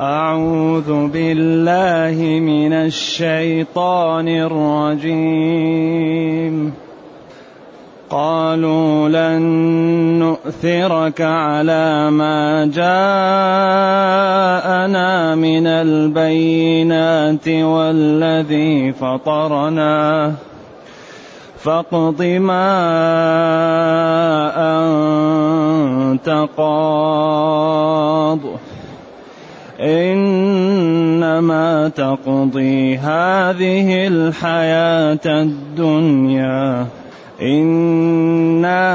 أعوذ بالله من الشيطان الرجيم. قالوا لن نؤثرك على ما جاءنا من البينات والذي فطرنا. فاقض ما أنت قاض. إنما تقضي هذه الحياة الدنيا. إنا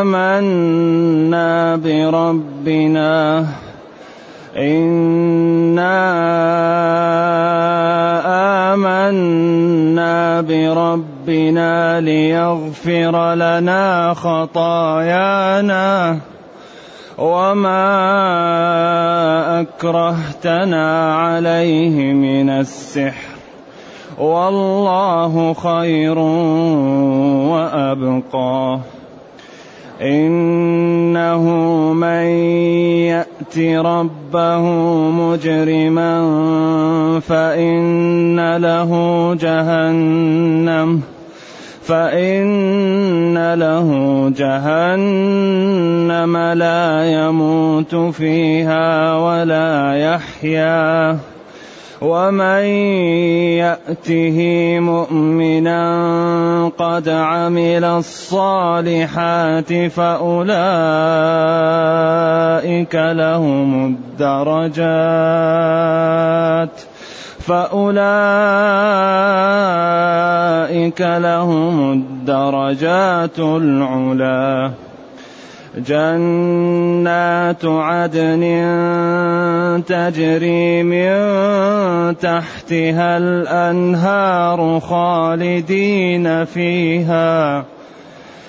آمنا بربنا. إنا آمنا بربنا ليغفر لنا خطايانا. وما اكرهتنا عليه من السحر والله خير وابقى انه من يات ربه مجرما فان له جهنم فإن له جهنم لا يموت فيها ولا يحيا. ومن يأته مؤمنا قد عمل الصالحات فأولئك لهم الدرجات. فأولئك لهم الدرجات العلى جنات عدن تجري من تحتها الأنهار خالدين فيها.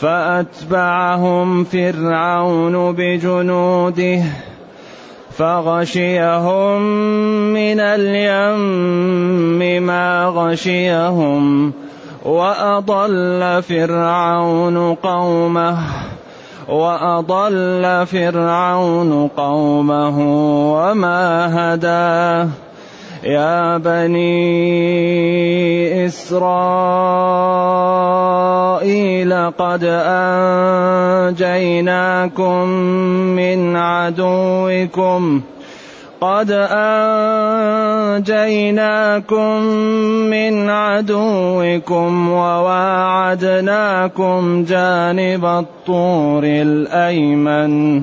فأتبعهم فرعون بجنوده فغشيهم من اليم ما غشيهم وأضل فرعون قومه وأضل فرعون قومه وما هداه يا بني إسرائيل قد أنجيناكم من عدوكم. قد أنجيناكم من عدوكم وواعدناكم جانب الطور الأيمن.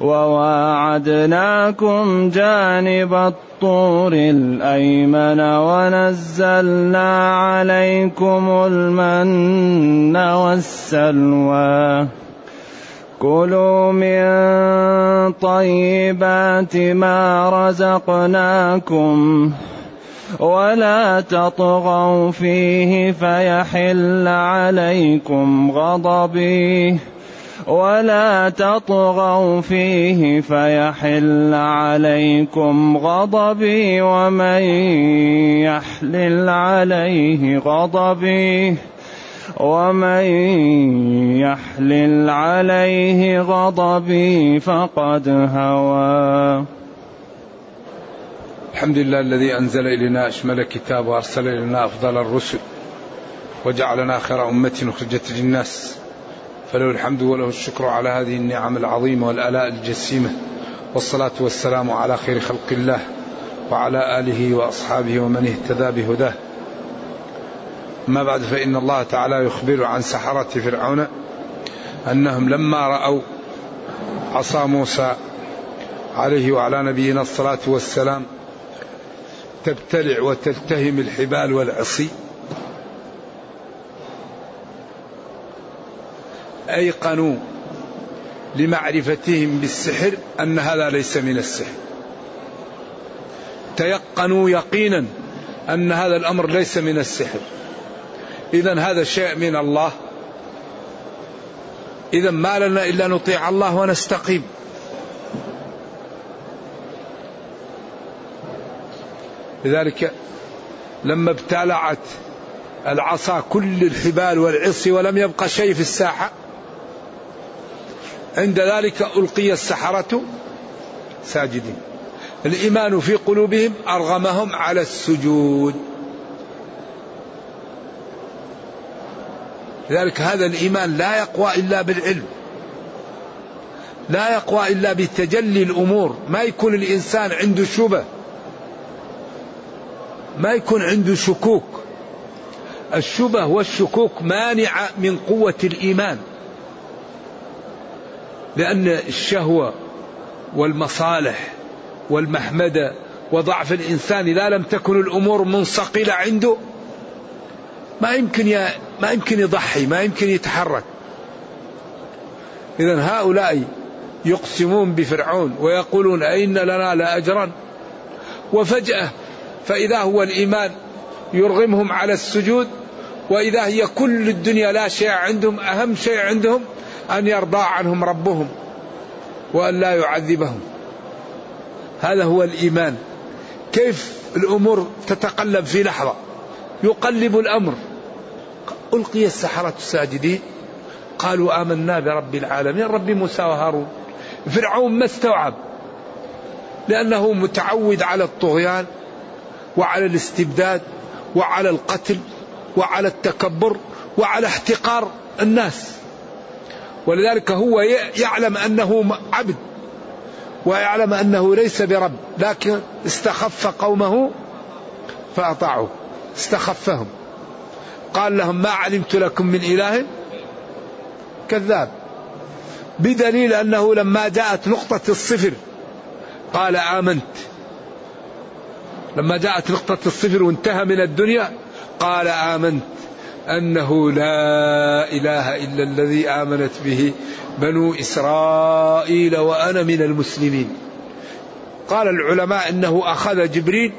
وواعدناكم جانب الطور الأيمن ونزلنا عليكم المن والسلوى. كلوا من طيبات ما رزقناكم ولا تطغوا فيه فيحل عليكم غضبي. ولا تطغوا فيه فيحل عليكم غضبي ومن يحلل عليه غضبي ومن يحلل عليه غضبي فقد هوى. الحمد لله الذي أنزل إلينا أشمل كتاب وأرسل إلينا أفضل الرسل وجعلنا خير أمة أخرجت للناس. فله الحمد وله الشكر على هذه النعم العظيمة والآلاء الجسيمة والصلاة والسلام على خير خلق الله وعلى آله وأصحابه ومن اهتدى بهداه. ما بعد فإن الله تعالى يخبر عن سحرة فرعون أنهم لما رأوا عصا موسى عليه وعلى نبينا الصلاة والسلام تبتلع وتلتهم الحبال والعصي. أيقنوا لمعرفتهم بالسحر أن هذا ليس من السحر. تيقنوا يقينا أن هذا الأمر ليس من السحر. إذا هذا شيء من الله. إذا ما لنا إلا نطيع الله ونستقيم. لذلك لما ابتلعت العصا كل الحبال والعصي ولم يبقى شيء في الساحة عند ذلك ألقي السحرة ساجدين. الإيمان في قلوبهم أرغمهم على السجود. لذلك هذا الإيمان لا يقوى إلا بالعلم. لا يقوى إلا بتجلي الأمور. ما يكون الإنسان عنده شبه. ما يكون عنده شكوك. الشبه والشكوك مانعة من قوة الإيمان. لأن الشهوة والمصالح والمحمدة وضعف الإنسان إذا لم تكن الأمور منصقلة عنده ما يمكن ي... ما يمكن يضحي ما يمكن يتحرك. إذا هؤلاء يقسمون بفرعون ويقولون أئن لنا لأجرا. وفجأة فإذا هو الإيمان يرغمهم على السجود وإذا هي كل الدنيا لا شيء عندهم أهم شيء عندهم أن يرضى عنهم ربهم وأن لا يعذبهم. هذا هو الإيمان. كيف الأمور تتقلب في لحظة؟ يقلب الأمر. ألقي السحرة الساجدين قالوا آمنا برب العالمين رب موسى وهارون. فرعون ما استوعب؟ لأنه متعود على الطغيان وعلى الاستبداد وعلى القتل وعلى التكبر وعلى احتقار الناس. ولذلك هو يعلم أنه عبد ويعلم أنه ليس برب لكن استخف قومه فأطاعوه استخفهم. قال لهم ما علمت لكم من إله كذاب. بدليل أنه لما جاءت نقطة الصفر قال آمنت. لما جاءت نقطة الصفر وانتهى من الدنيا قال آمنت. أنه لا إله إلا الذي آمنت به بنو إسرائيل وأنا من المسلمين. قال العلماء إنه أخذ جبريل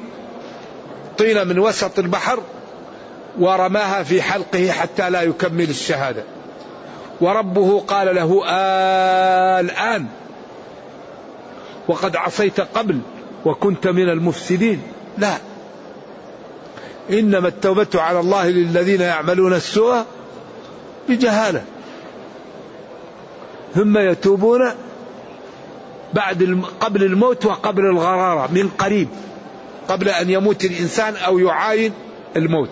طينه من وسط البحر ورماها في حلقه حتى لا يكمل الشهادة. وربه قال له آه آلآن وقد عصيت قبل وكنت من المفسدين لا إنما التوبة على الله للذين يعملون السوء بجهالة. ثم يتوبون بعد قبل الموت وقبل الغرارة من قريب قبل أن يموت الإنسان أو يعاين الموت.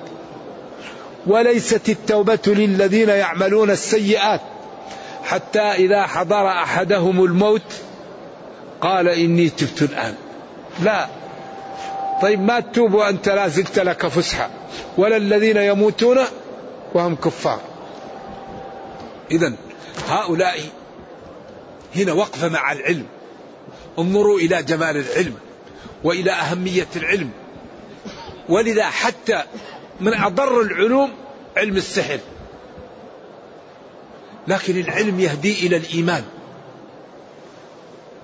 وليست التوبة للذين يعملون السيئات حتى إذا حضر أحدهم الموت قال إني تبت الآن. لا. طيب ما تتوب وأنت لا زلت لك فسحة ولا الذين يموتون وهم كفار. إذا هؤلاء هنا وقفة مع العلم. انظروا إلى جمال العلم وإلى أهمية العلم. ولذا حتى من أضر العلوم علم السحر. لكن العلم يهدي إلى الإيمان.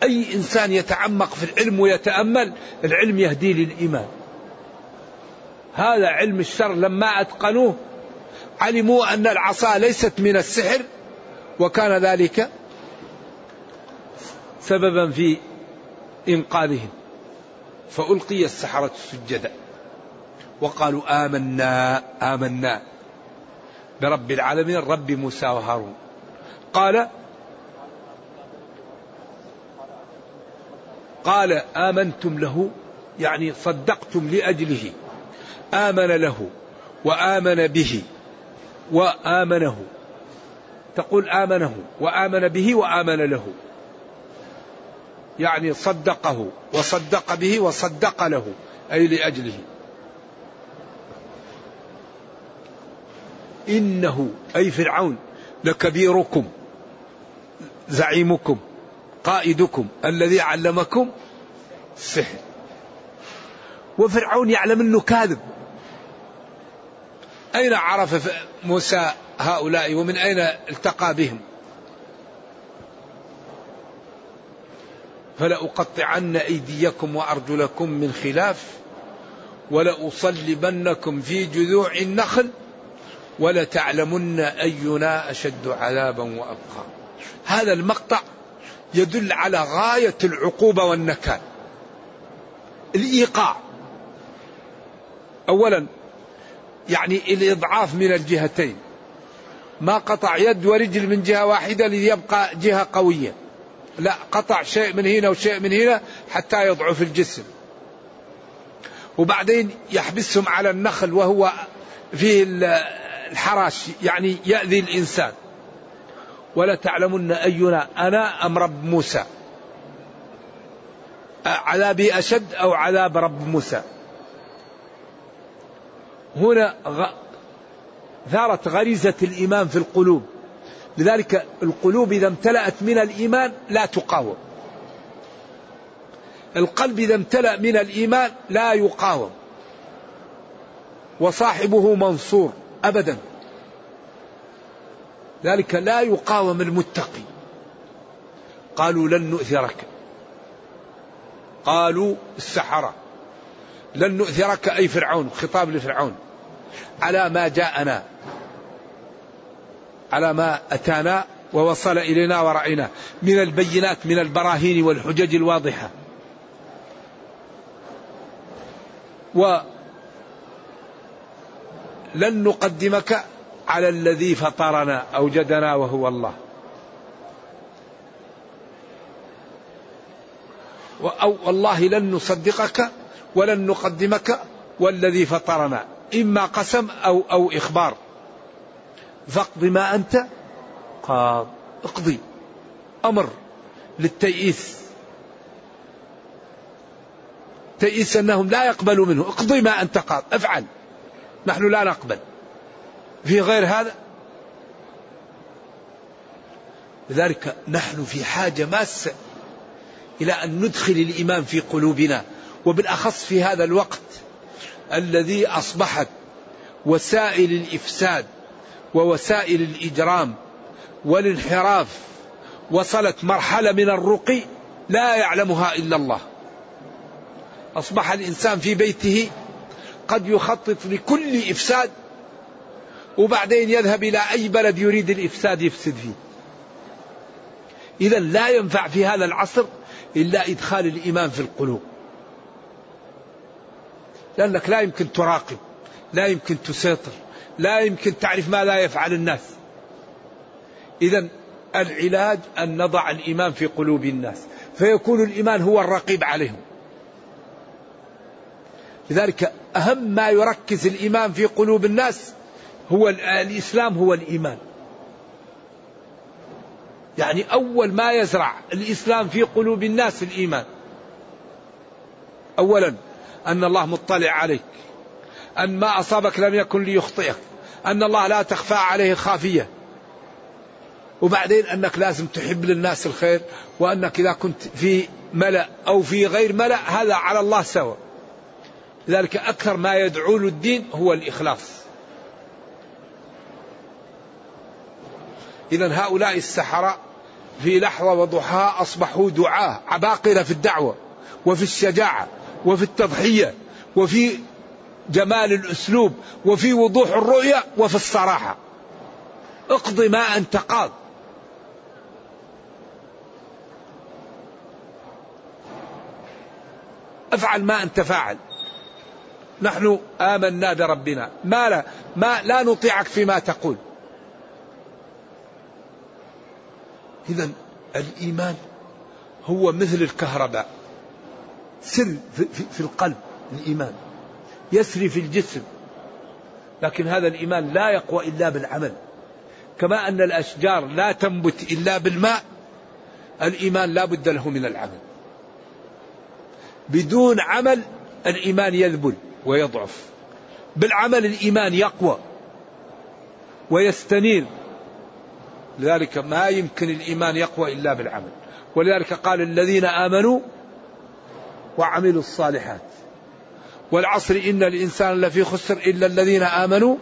أي إنسان يتعمق في العلم ويتأمل العلم يهدي للإيمان. هذا علم الشر لما أتقنوه علموا أن العصا ليست من السحر وكان ذلك سببا في إنقاذهم. فألقي السحرة سجدا. وقالوا آمنا آمنا برب العالمين رب موسى وهارون. قال قال آمنتم له يعني صدقتم لأجله. آمن له وآمن به وآمنه. تقول آمنه وآمن به وآمن له. يعني صدقه وصدق به وصدق له أي لأجله. إنه أي فرعون لكبيركم زعيمكم. قائدكم الذي علمكم السحر. وفرعون يعلم إنه كاذب. أين عرف موسى هؤلاء؟ ومن أين التقى بهم؟ فلأقطعن أيديكم وأرجلكم من خلاف ولأصلبنكم في جذوع النخل ولتعلمن أينا أشد عذابا وأبقى. هذا المقطع يدل على غاية العقوبة والنكال. الإيقاع. أولا يعني الإضعاف من الجهتين. ما قطع يد ورجل من جهة واحدة ليبقى جهة قوية. لا قطع شيء من هنا وشيء من هنا حتى يضعف الجسم. وبعدين يحبسهم على النخل وهو فيه الحراش يعني يأذي الإنسان. ولا تعلمن أينا أنا أم رب موسى؟ عذابي أشد أو عذاب رب موسى؟ هنا ثارت غريزة الإيمان في القلوب. لذلك القلوب إذا امتلأت من الإيمان لا تقاوم. القلب إذا امتلأ من الإيمان لا يقاوم. وصاحبه منصور أبدا. ذلك لا يقاوم المتقي. قالوا لن نؤثرك. قالوا السحرة. لن نؤثرك أي فرعون خطاب لفرعون. على ما جاءنا؟ على ما أتانا ووصل إلينا ورأينا؟ من البينات من البراهين والحجج الواضحة. ولن نقدمك على الذي فطرنا أوجدنا وهو الله. أو والله لن نصدقك ولن نقدمك والذي فطرنا. إما قسم أو أو إخبار. فاقض ما أنت. قاض. اقضي. أمر للتيئيس. تيئيس أنهم لا يقبلوا منه. اقضي ما أنت قاض. افعل. نحن لا نقبل. في غير هذا؟ لذلك نحن في حاجة ماسة إلى أن ندخل الإيمان في قلوبنا وبالأخص في هذا الوقت الذي أصبحت وسائل الإفساد ووسائل الإجرام والانحراف وصلت مرحلة من الرقي لا يعلمها إلا الله. أصبح الإنسان في بيته قد يخطط لكل إفساد وبعدين يذهب إلى أي بلد يريد الإفساد يفسد فيه. إذا لا ينفع في هذا العصر إلا إدخال الإيمان في القلوب. لأنك لا يمكن تراقب لا يمكن تسيطر لا يمكن تعرف ما لا يفعل الناس. إذا العلاج أن نضع الإيمان في قلوب الناس فيكون الإيمان هو الرقيب عليهم. لذلك أهم ما يركز الإيمان في قلوب الناس هو الإسلام هو الإيمان. يعني أول ما يزرع الإسلام في قلوب الناس الإيمان. أولا أن الله مطلع عليك. أن ما أصابك لم يكن ليخطئك. أن الله لا تخفى عليه خافية. وبعدين أنك لازم تحب للناس الخير وأنك إذا كنت في ملأ أو في غير ملأ هذا على الله سواء. لذلك أكثر ما يدعو له الدين هو الإخلاص. إذا هؤلاء السحرة في لحظة وضحاها أصبحوا دعاة عباقرة في الدعوة وفي الشجاعة وفي التضحية وفي جمال الأسلوب وفي وضوح الرؤية وفي الصراحة. اقض ما أنت قاض. افعل ما أنت فاعل. نحن آمنا بربنا. ما لا, ما لا نطيعك فيما تقول. إذا الإيمان هو مثل الكهرباء. سر في, القلب الإيمان. يسري في الجسم. لكن هذا الإيمان لا يقوى إلا بالعمل. كما أن الأشجار لا تنبت إلا بالماء الإيمان لا بد له من العمل. بدون عمل الإيمان يذبل ويضعف. بالعمل الإيمان يقوى ويستنير. لذلك ما يمكن الإيمان يقوى إلا بالعمل. ولذلك قال الذين آمنوا وعملوا الصالحات. والعصر إن الإنسان لفي خسر إلا الذين آمنوا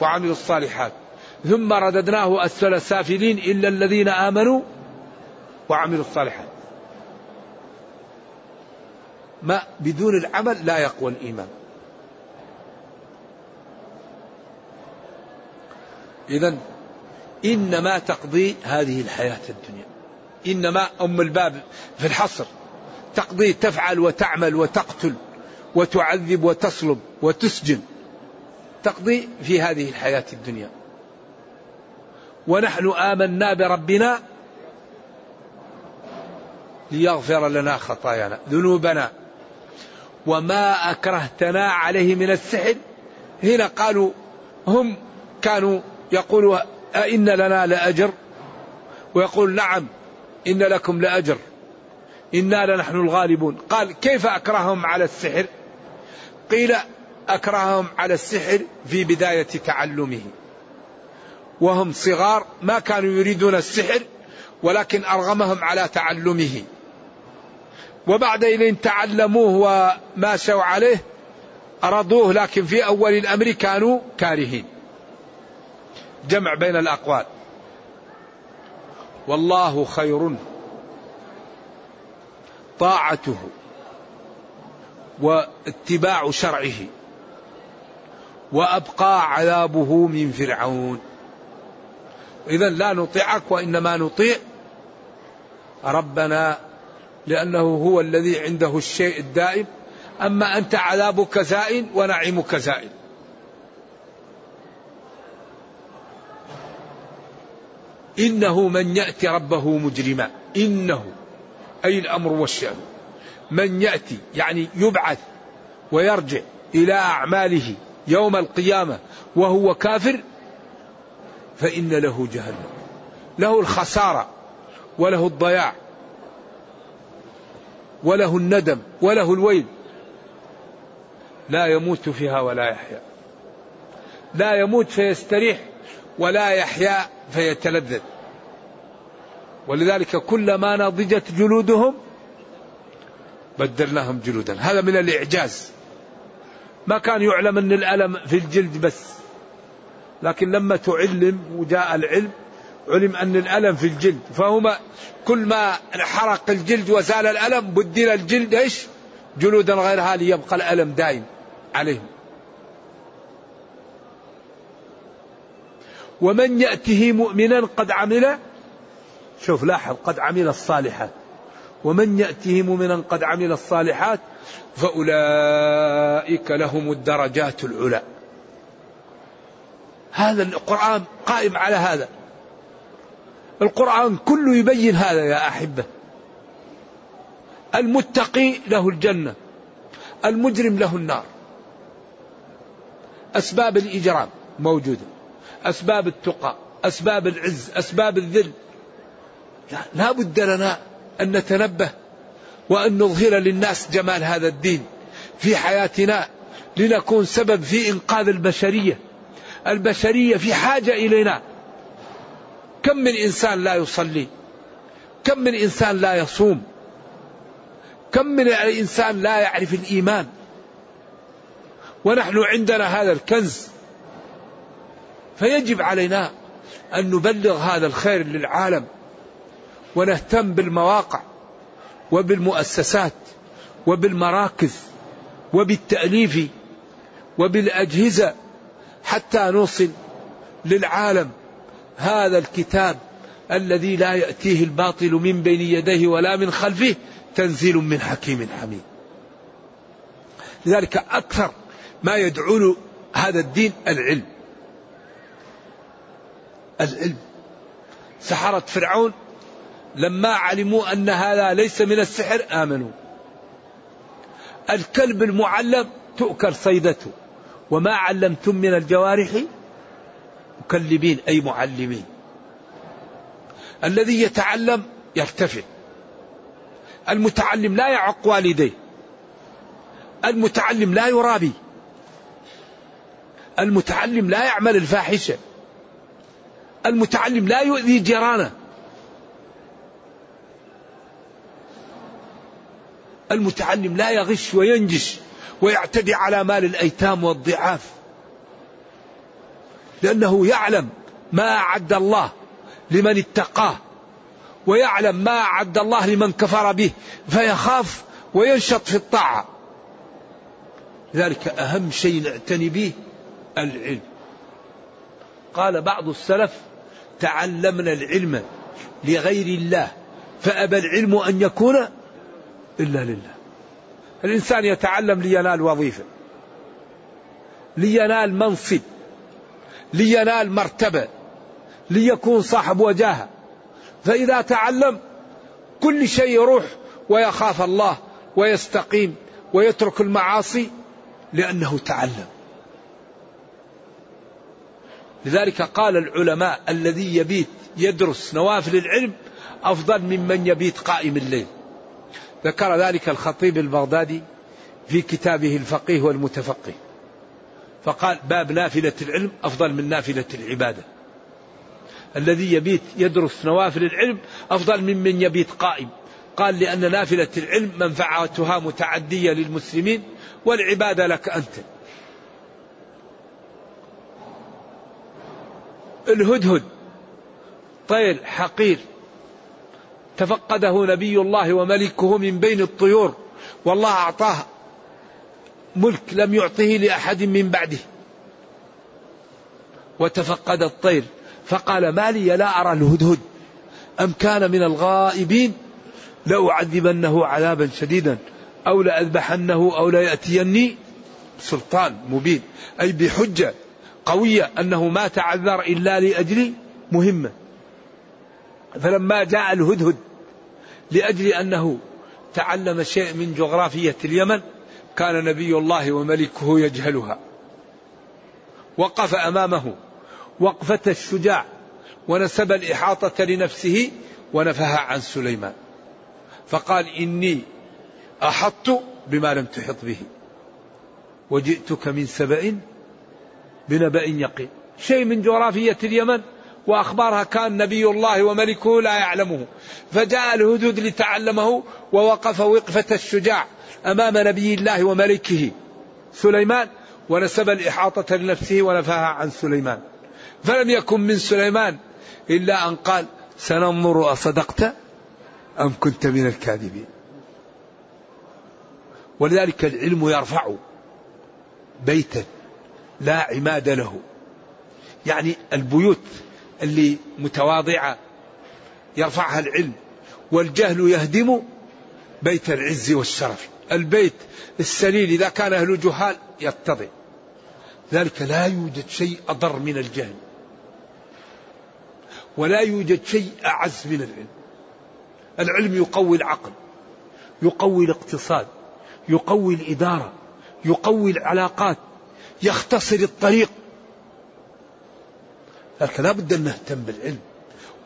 وعملوا الصالحات. ثم رددناه أسفل سافلين إلا الذين آمنوا وعملوا الصالحات. ما بدون العمل لا يقوى الإيمان. إذا إنما تقضي هذه الحياة الدنيا. إنما أم الباب في الحصر. تقضي تفعل وتعمل وتقتل وتعذب وتصلب وتسجن. تقضي في هذه الحياة الدنيا. ونحن آمنا بربنا ليغفر لنا خطايانا ذنوبنا. وما أكرهتنا عليه من السحر. هنا قالوا هم كانوا يقولوا أئن لنا لأجر؟ ويقول نعم إن لكم لأجر. إنا لنحن الغالبون. قال كيف أكرههم على السحر؟ قيل أكرههم على السحر في بداية تعلمه. وهم صغار ما كانوا يريدون السحر ولكن أرغمهم على تعلمه. وبعد إذن تعلموه وماشوا عليه أرضوه لكن في أول الأمر كانوا كارهين. جمع بين الأقوال. والله خير طاعته واتباع شرعه وأبقى عذابه من فرعون. اذا لا نطيعك وإنما نطيع ربنا لأنه هو الذي عنده الشيء الدائم. أما أنت عذابك زائل ونعيمك زائل إنه من يأتي ربه مجرما. إنه. أي الأمر والشأن. من يأتي يعني يبعث ويرجع إلى أعماله يوم القيامة وهو كافر فإن له جهنم. له الخسارة وله الضياع وله الندم وله الويل. لا يموت فيها ولا يحيا. لا يموت فيستريح ولا يحيا فيتلذذ. ولذلك كلما نضجت جلودهم بدلناهم جلودا. هذا من الإعجاز. ما كان يعلم أن الألم في الجلد بس. لكن لما تعلم وجاء العلم علم أن الألم في الجلد. فهما كل ما حرق الجلد وزال الألم بدل الجلد إيش؟ جلودا غيرها ليبقى الألم دائم عليهم. ومن يأته مؤمنا قد عمل شوف لاحظ قد عمل الصالحات. ومن يأته مؤمنا قد عمل الصالحات فأولئك لهم الدرجات العلى. هذا القرآن قائم على هذا. القرآن كله يبين هذا يا أحبة. المتقي له الجنة المجرم له النار. أسباب الإجرام موجودة. أسباب التقى أسباب العز أسباب الذل. لا بد لنا أن نتنبه وأن نظهر للناس جمال هذا الدين في حياتنا لنكون سبب في إنقاذ البشرية. البشرية في حاجة إلينا. كم من إنسان لا يصلي؟ كم من إنسان لا يصوم؟ كم من إنسان لا يعرف الإيمان؟ ونحن عندنا هذا الكنز. فيجب علينا أن نبلغ هذا الخير للعالم. ونهتم بالمواقع وبالمؤسسات وبالمراكز وبالتأليف وبالأجهزة حتى نوصل للعالم هذا الكتاب الذي لا يأتيه الباطل من بين يديه ولا من خلفه تنزيل من حكيم حميد. لذلك أكثر ما يدعو هذا الدين العلم. العلم. سحرة فرعون لما علموا أن هذا ليس من السحر آمنوا. الكلب المعلم تؤكل صيدته وما علمتم من الجوارح؟ مكلبين أي معلمين. الذي يتعلم يرتفع. المتعلم لا يعق والديه. المتعلم لا يرابي. المتعلم لا يعمل الفاحشة. المتعلم لا يؤذي جيرانه. المتعلم لا يغش وينجش ويعتدي على مال الأيتام والضعاف. لأنه يعلم ما أعد الله لمن اتقاه ويعلم ما أعد الله لمن كفر به فيخاف وينشط في الطاعة. ذلك أهم شيء نعتني به العلم. قال بعض السلف تعلمنا العلم لغير الله فأبى العلم أن يكون إلا لله. الإنسان يتعلم لينال وظيفة لينال منصب لينال مرتبة ليكون صاحب وجاهة. فإذا تعلم كل شيء يروح ويخاف الله ويستقيم ويترك المعاصي لأنه تعلم. لذلك قال العلماء الذي يبيت يدرس نوافل العلم أفضل ممن يبيت قائم الليل. ذكر ذلك الخطيب البغدادي في كتابه الفقيه والمتفقه. فقال باب نافلة العلم أفضل من نافلة العبادة. الذي يبيت يدرس نوافل العلم أفضل ممن يبيت قائم. قال لأن نافلة العلم منفعتها متعدية للمسلمين والعبادة لك أنت. الهدهد طير حقير تفقده نبي الله وملكه من بين الطيور والله أعطاه ملك لم يعطه لأحد من بعده. وتفقد الطير فقال ما لي لا أرى الهدهد أم كان من الغائبين لأعذبنه عذابا شديدا أو لأذبحنه أو ليأتيني سلطان مبين. أي بحجة قوية أنه ما تعذر إلا لأجل مهمة. فلما جاء الهدهد لأجل أنه تعلم شيء من جغرافية اليمن كان نبي الله وملكه يجهلها. وقف أمامه وقفة الشجاع ونسب الإحاطة لنفسه ونفها عن سليمان. فقال إني أحطت بما لم تحط به وجئتك من سبأ بنبأ يقين. شيء من جغرافية اليمن وأخبارها كان نبي الله وملكه لا يعلمه. فجاء الهدود لتعلمه ووقف وقفة الشجاع أمام نبي الله وملكه سليمان ونسب الإحاطة لنفسه ونفاها عن سليمان. فلم يكن من سليمان إلا أن قال سننظر أصدقت أم كنت من الكاذبين؟ ولذلك العلم يرفع بيتا لا عماد له. يعني البيوت اللي متواضعة يرفعها العلم والجهل يهدم بيت العز والشرف. البيت السليل إذا كان أهل جهال يتضع. ذلك لا يوجد شيء أضر من الجهل ولا يوجد شيء أعز من العلم. العلم يقوي العقل يقوي الاقتصاد يقوي الإدارة يقوي العلاقات يختصر الطريق لكن لا بد أن نهتم بالعلم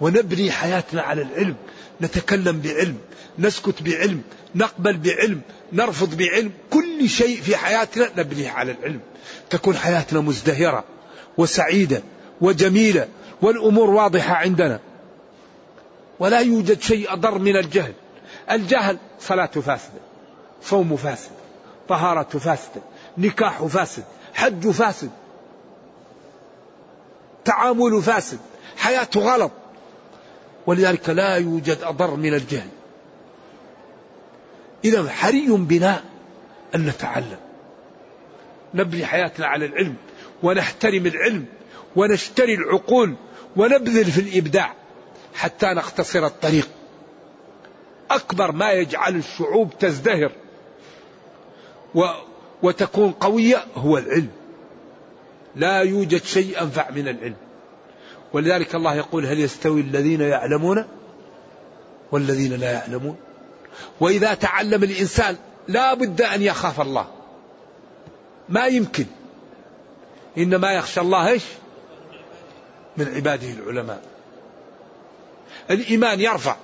ونبني حياتنا على العلم نتكلم بعلم نسكت بعلم نقبل بعلم نرفض بعلم كل شيء في حياتنا نبنيه على العلم. تكون حياتنا مزدهرة وسعيدة وجميلة والأمور واضحة عندنا. ولا يوجد شيء أضر من الجهل. الجهل صلاة فاسدة صوم فاسد طهارة فاسدة نكاح فاسد حج فاسد تعامل فاسد حياته غلط. ولذلك لا يوجد أضر من الجهل. إذا حري بنا أن نتعلم. نبني حياتنا على العلم ونحترم العلم ونشتري العقول ونبذل في الإبداع حتى نختصر الطريق. أكبر ما يجعل الشعوب تزدهر و وتكون قوية هو العلم. لا يوجد شيء أنفع من العلم. ولذلك الله يقول هل يستوي الذين يعلمون والذين لا يعلمون؟ وإذا تعلم الإنسان لا بد أن يخاف الله. ما يمكن. إنما يخشى الله إيش؟ من عباده العلماء. الإيمان يرفع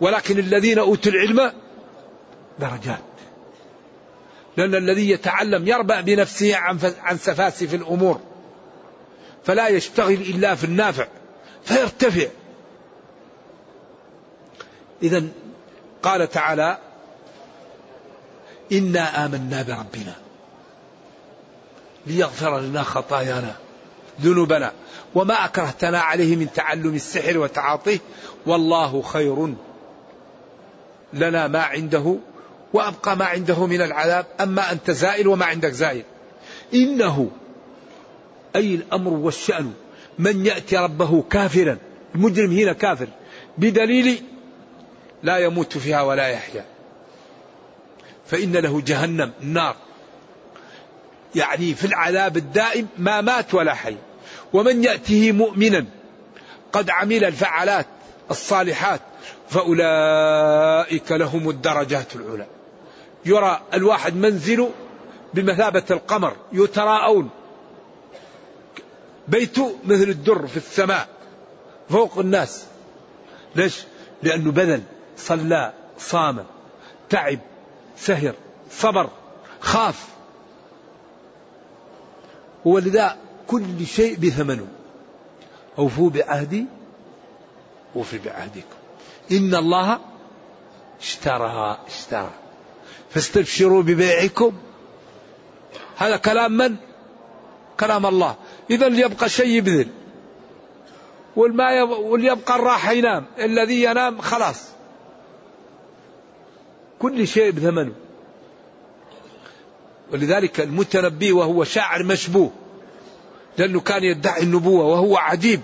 ولكن الذين أوتوا العلم درجات. لأن الذي يتعلم يربأ بنفسه عن سفاسف الأمور. فلا يشتغل إلا في النافع فيرتفع. إذا قال تعالى إنا آمنا بربنا ليغفر لنا خطايانا ذنوبنا وما أكرهتنا عليه من تعلم السحر وتعاطيه والله خير لنا ما عنده وأبقى ما عنده من العذاب أما أنت زائل وما عندك زائل. إنه أي الأمر والشأن من يأتي ربه كافرا المجرم هنا كافر بدليل لا يموت فيها ولا يحيا. فإن له جهنم النار يعني في العذاب الدائم ما مات ولا حي. ومن يأته مؤمنا قد عمل الفعالات الصالحات فأولئك لهم الدرجات العلى. يرى الواحد منزله بمثابة القمر يتراءون. بيته مثل الدر في السماء فوق الناس. ليش؟ لأنه بذل صلى صام تعب سهر صبر خاف. ولذا كل شيء بثمنه. أوفوا بعهدي أوفي بعهدكم. إن الله اشترى اشترى. فاستبشروا ببيعكم. هذا كلام من؟ كلام الله. إذا ليبقى شيء يبذل. والما يب... وليبقى الراحة ينام. الذي ينام خلاص. كل شيء بثمنه. ولذلك المتنبي وهو شاعر مشبوه. لأنه كان يدعي النبوة وهو عجيب.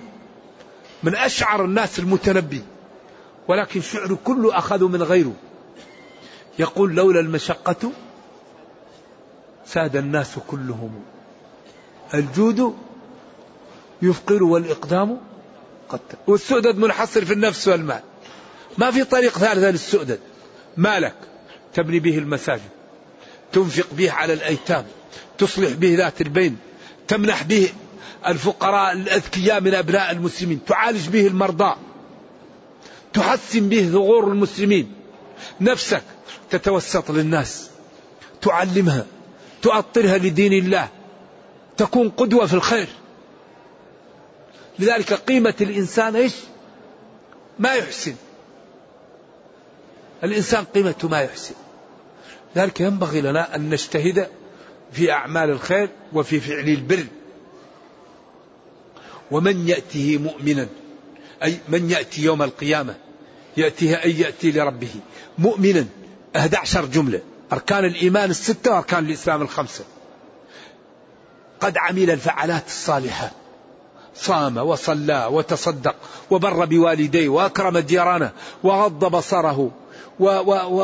من أشعر الناس المتنبي. ولكن شعره كله أخذوا من غيره. يقول لولا المشقة ساد الناس كلهم. الجود يفقر والإقدام قتل. والسؤدد منحصر في النفس والمال. ما في طريق ثالثة للسؤدد. مالك تبني به المساجد. تنفق به على الأيتام. تصلح به ذات البين. تمنح به الفقراء الأذكياء من أبناء المسلمين. تعالج به المرضى. تحسن به ثغور المسلمين. نفسك تتوسط للناس تعلمها تؤطرها لدين الله تكون قدوة في الخير. لذلك قيمة الإنسان إيش؟ ما يحسن. الإنسان قيمته ما يحسن. لذلك ينبغي لنا أن نجتهد في أعمال الخير وفي فعل البر. ومن يأته مؤمنا أي من يأتي يوم القيامة يأتيها أي يأتي لربه مؤمنا 11 جملة. أركان الإيمان الستة وأركان الإسلام الخمسة. قد عمل الفعلات الصالحات صام وصلى وتصدق وبر بوالديه وأكرم جيرانه وغض بصره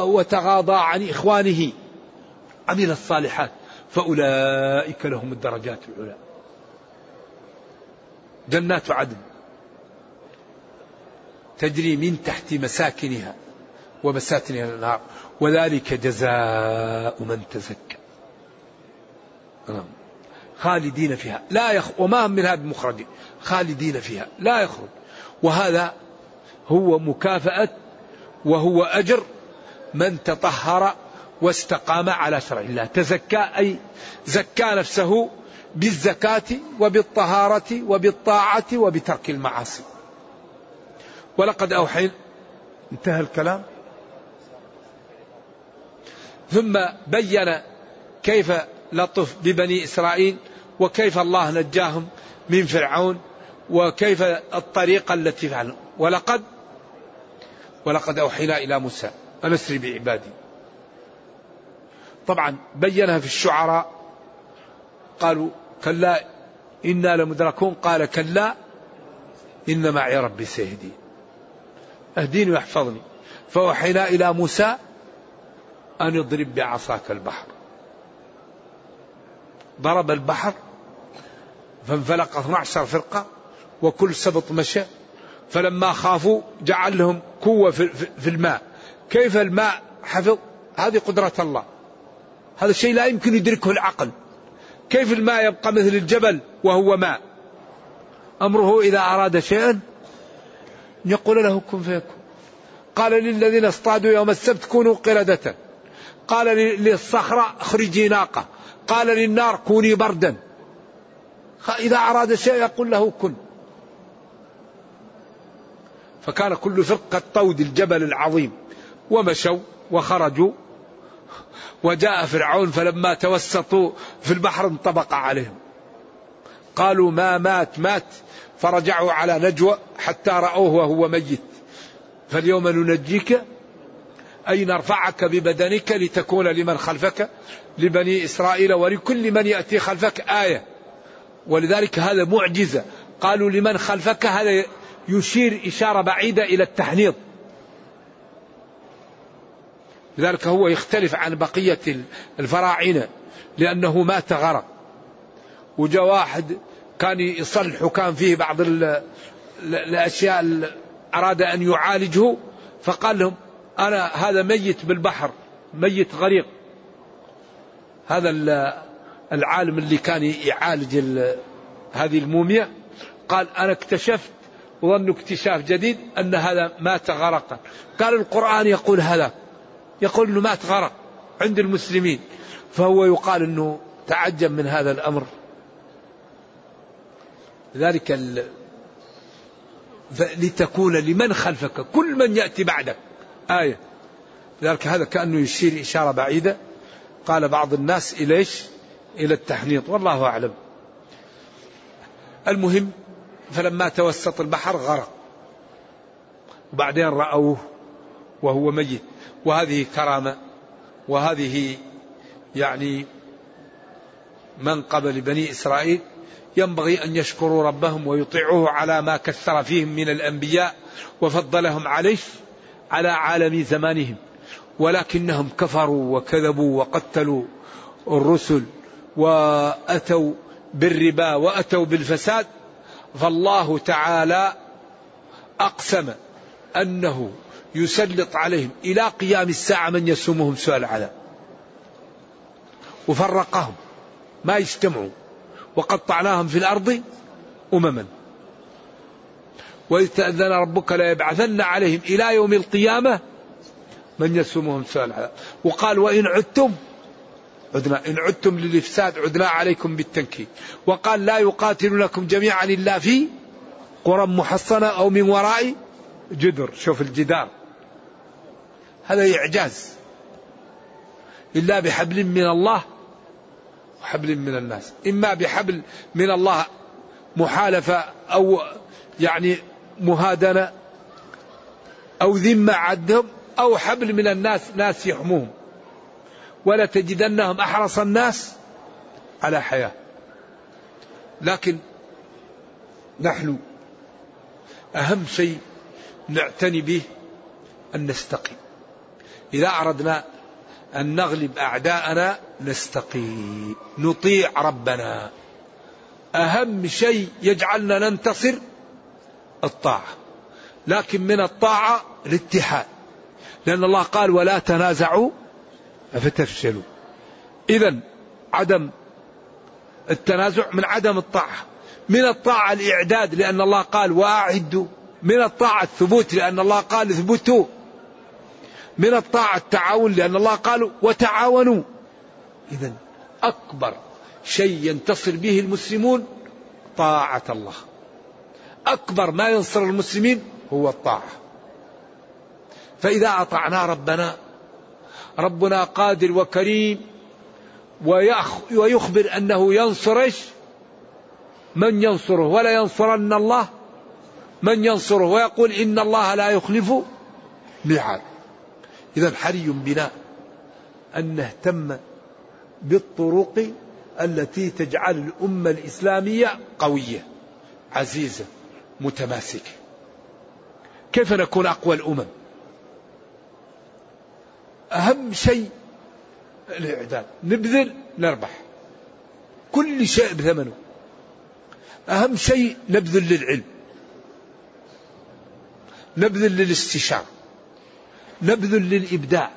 وتغاضى عن إخوانه. عمل الصالحات. فأولئك لهم الدرجات العلى. جنات عدن. تجري من تحت مساكنها ومساتنها النار وذلك جزاء من تزكى. نعم. خالدين فيها. لا يخ... وما هم من هذا بمخرج خالدين فيها. لا يخرج. وهذا هو مكافأة وهو أجر من تطهر واستقام على شرع الله. تزكى أي زكى نفسه بالزكاة وبالطهارة وبالطاعة وبترك المعاصي. ولقد أوحينا انتهى الكلام. ثم بين كيف لطف ببني إسرائيل وكيف الله نجاهم من فرعون وكيف الطريقة التي فعلوا ولقد ولقد أوحينا إلى موسى أن أسري بعبادي. طبعا بينها في الشعراء قالوا كلا إنا لمدركون قال كلا إن معي ربي سيهدي. أهديني وأحفظني. فأوحينا إلى موسى أن اضرب بعصاك البحر. ضرب البحر فانفلق 12 فرقة وكل سبط مشى فلما خافوا جعل لهم قوة في الماء. كيف الماء حفظ؟ هذه قدرة الله. هذا الشيء لا يمكن يدركه العقل. كيف الماء يبقى مثل الجبل وهو ماء؟ أمره إذا أراد شيئا يقول له كن فيكون. قال للذين اصطادوا يوم السبت كونوا قردة. قال للصخرة اخرجي ناقة. قال للنار كوني بردا. إذا أراد شيء يقول له كن. فكان كل فرقة طود الجبل العظيم. ومشوا وخرجوا. وجاء فرعون فلما توسطوا في البحر انطبق عليهم. قالوا ما مات مات. فرجعوا على نجوى حتى رأوه وهو ميت. فاليوم ننجيك؟ أي نرفعك ببدنك لتكون لمن خلفك لبني إسرائيل ولكل من يأتي خلفك آية. ولذلك هذا معجزة. قالوا لمن خلفك هذا يشير إشارة بعيدة إلى التحنيط. لذلك هو يختلف عن بقية الفراعنة لأنه مات غرق. وجاء واحد كان يصلح وكان فيه بعض الأشياء أراد أن يعالجه فقال لهم أنا هذا ميت بالبحر ميت غريق. هذا العالم اللي كان يعالج هذه الموميا قال أنا اكتشفت وظن اكتشاف جديد أن هذا مات غرقا. قال القرآن يقول هذا يقول أنه مات غرق عند المسلمين. فهو يقال أنه تعجب من هذا الأمر. ذلك ال... لتكون لمن خلفك كل من يأتي بعدك. آية. لذلك هذا كأنه يشير إشارة بعيدة. قال بعض الناس إليش؟ إلى التحنيط والله أعلم. المهم فلما توسط البحر غرق. وبعدين رأوه وهو ميت. وهذه كرامة. وهذه يعني منقبة لبني إسرائيل. ينبغي أن يشكروا ربهم ويطيعوه على ما كثر فيهم من الأنبياء وفضلهم عليه. على عالم زمانهم ولكنهم كفروا وكذبوا وقتلوا الرسل وأتوا بالربا وأتوا بالفساد. فالله تعالى أقسم أنه يسلط عليهم إلى قيام الساعة من يسومهم سوء العذاب. وفرقهم ما يجتمعوا وقطعناهم في الأرض أمما. وإذ تأذن ربك ليبعثن عليهم إلى يوم القيامة من يسومهم سوء العذاب وقال وإن عدتم عدنا. إن عدتم للإفساد عدنا عليكم بالتنكيل. وقال لا يقاتلونكم جميعا إلا في قرى محصنة أو من وراء جدر. شوف الجدار. هذا إعجاز. إلا بحبل من الله وحبل من الناس. إما بحبل من الله محالفة أو يعني مهادنة أو ذمة عدهم أو حبل من الناس ناس يحموهم. ولا تجدنهم أحرص الناس على حياة. لكن نحن أهم شيء نعتني به أن نستقيم. إذا أردنا أن نغلب أعداءنا نستقيم. نطيع ربنا. أهم شيء يجعلنا ننتصر الطاعة لكن من الطاعة الاتحاد. لأن الله قال ولا تنازعوا فتفشلوا إذا عدم التنازع من عدم الطاعة. من الطاعة الإعداد لأن الله قال وأعدوا. من الطاعة الثبوت لأن الله قال اثبتوا. من الطاعة التعاون لأن الله قال وتعاونوا. إذا أكبر شيء ينتصر به المسلمون طاعة الله. أكبر ما ينصر المسلمين هو الطاعة. فإذا أطعنا ربنا ربنا قادر وكريم ويخبر أنه ينصر إيش؟ من ينصره. ولا ينصرن الله من ينصره. ويقول إن الله لا يخلف ميعاد. إذا حري بنا أن نهتم بالطرق التي تجعل الأمة الإسلامية قوية عزيزة. متماسكة كيف نكون أقوى الأمم؟ أهم شيء الإعداد. نبذل نربح كل شيء بثمنه. أهم شيء نبذل للعلم. نبذل للاستشارة نبذل للإبداع.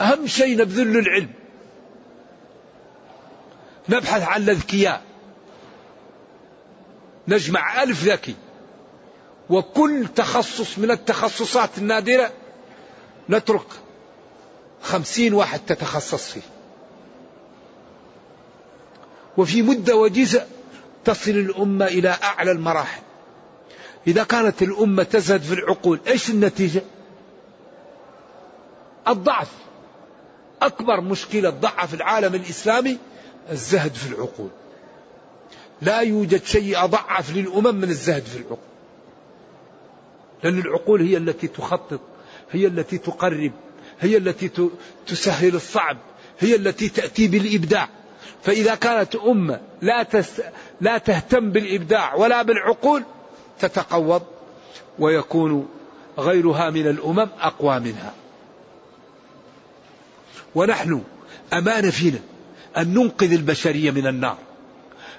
أهم شيء نبذل للعلم. نبحث عن الأذكياء. نجمع ألف ذكي. وكل تخصص من التخصصات النادرة نترك خمسين واحد تتخصص فيه. وفي مدة وجيزة تصل الأمة إلى أعلى المراحل. إذا كانت الأمة تزهد في العقول إيش النتيجة؟ الضعف. أكبر مشكلة ضعف العالم الإسلامي الزهد في العقول. لا يوجد شيء أضعف للأمم من الزهد في العقول لأن العقول هي التي تخطط هي التي تقرب هي التي تسهل الصعب هي التي تأتي بالإبداع. فإذا كانت أمة لا, تس لا تهتم بالإبداع ولا بالعقول تتقوض ويكون غيرها من الأمم أقوى منها. ونحن أمان فينا أن ننقذ البشرية من النار.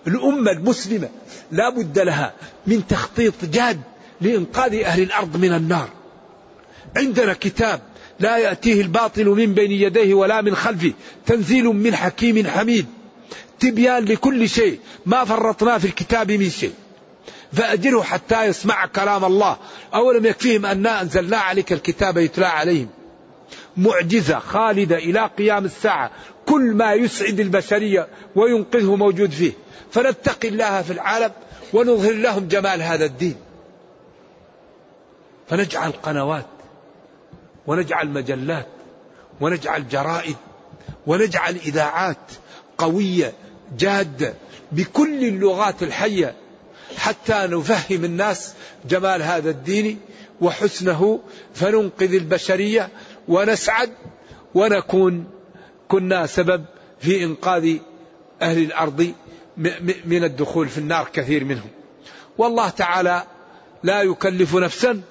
الأمة المسلمة لا بد لها من تخطيط جاد لإنقاذ أهل الأرض من النار. عندنا كتاب لا يأتيه الباطل من بين يديه ولا من خلفه تنزيل من حكيم حميد. تبيان لكل شيء ما فرطنا في الكتاب من شيء. فأجره حتى يسمع كلام الله. أولم يكفيهم أنا أنزلنا عليك الكتاب يتلى عليهم. معجزة خالدة إلى قيام الساعة. كل ما يسعد البشرية وينقذه موجود فيه. فنتقي الله في العالم ونظهر لهم جمال هذا الدين. فنجعل قنوات ونجعل مجلات ونجعل جرائد ونجعل إذاعات قوية جادة بكل اللغات الحية حتى نفهم الناس جمال هذا الدين وحسنه فننقذ البشرية ونسعد ونكون كنا سبب في إنقاذ أهل الأرض من الدخول في النار كثير منهم. والله تعالى لا يكلف نفسا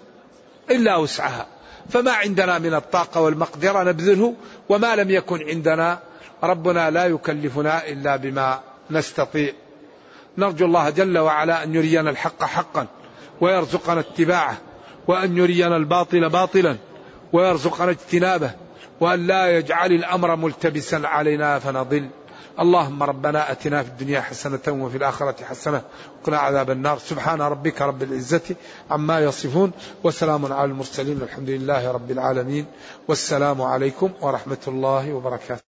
إلا وسعها. فما عندنا من الطاقة والمقدرة نبذله وما لم يكن عندنا ربنا لا يكلفنا إلا بما نستطيع. نرجو الله جل وعلا أن يرينا الحق حقا ويرزقنا اتباعه وأن يرينا الباطل باطلا ويرزقنا اجتنابه وأن لا يجعل الأمر ملتبسا علينا فنضل. اللهم ربنا آتنا في الدنيا حسنة وفي الآخرة حسنة وقنا عذاب النار. سبحان ربك رب العزة عما يصفون وسلام على المرسلين والحمد لله رب العالمين. والسلام عليكم ورحمة الله وبركاته.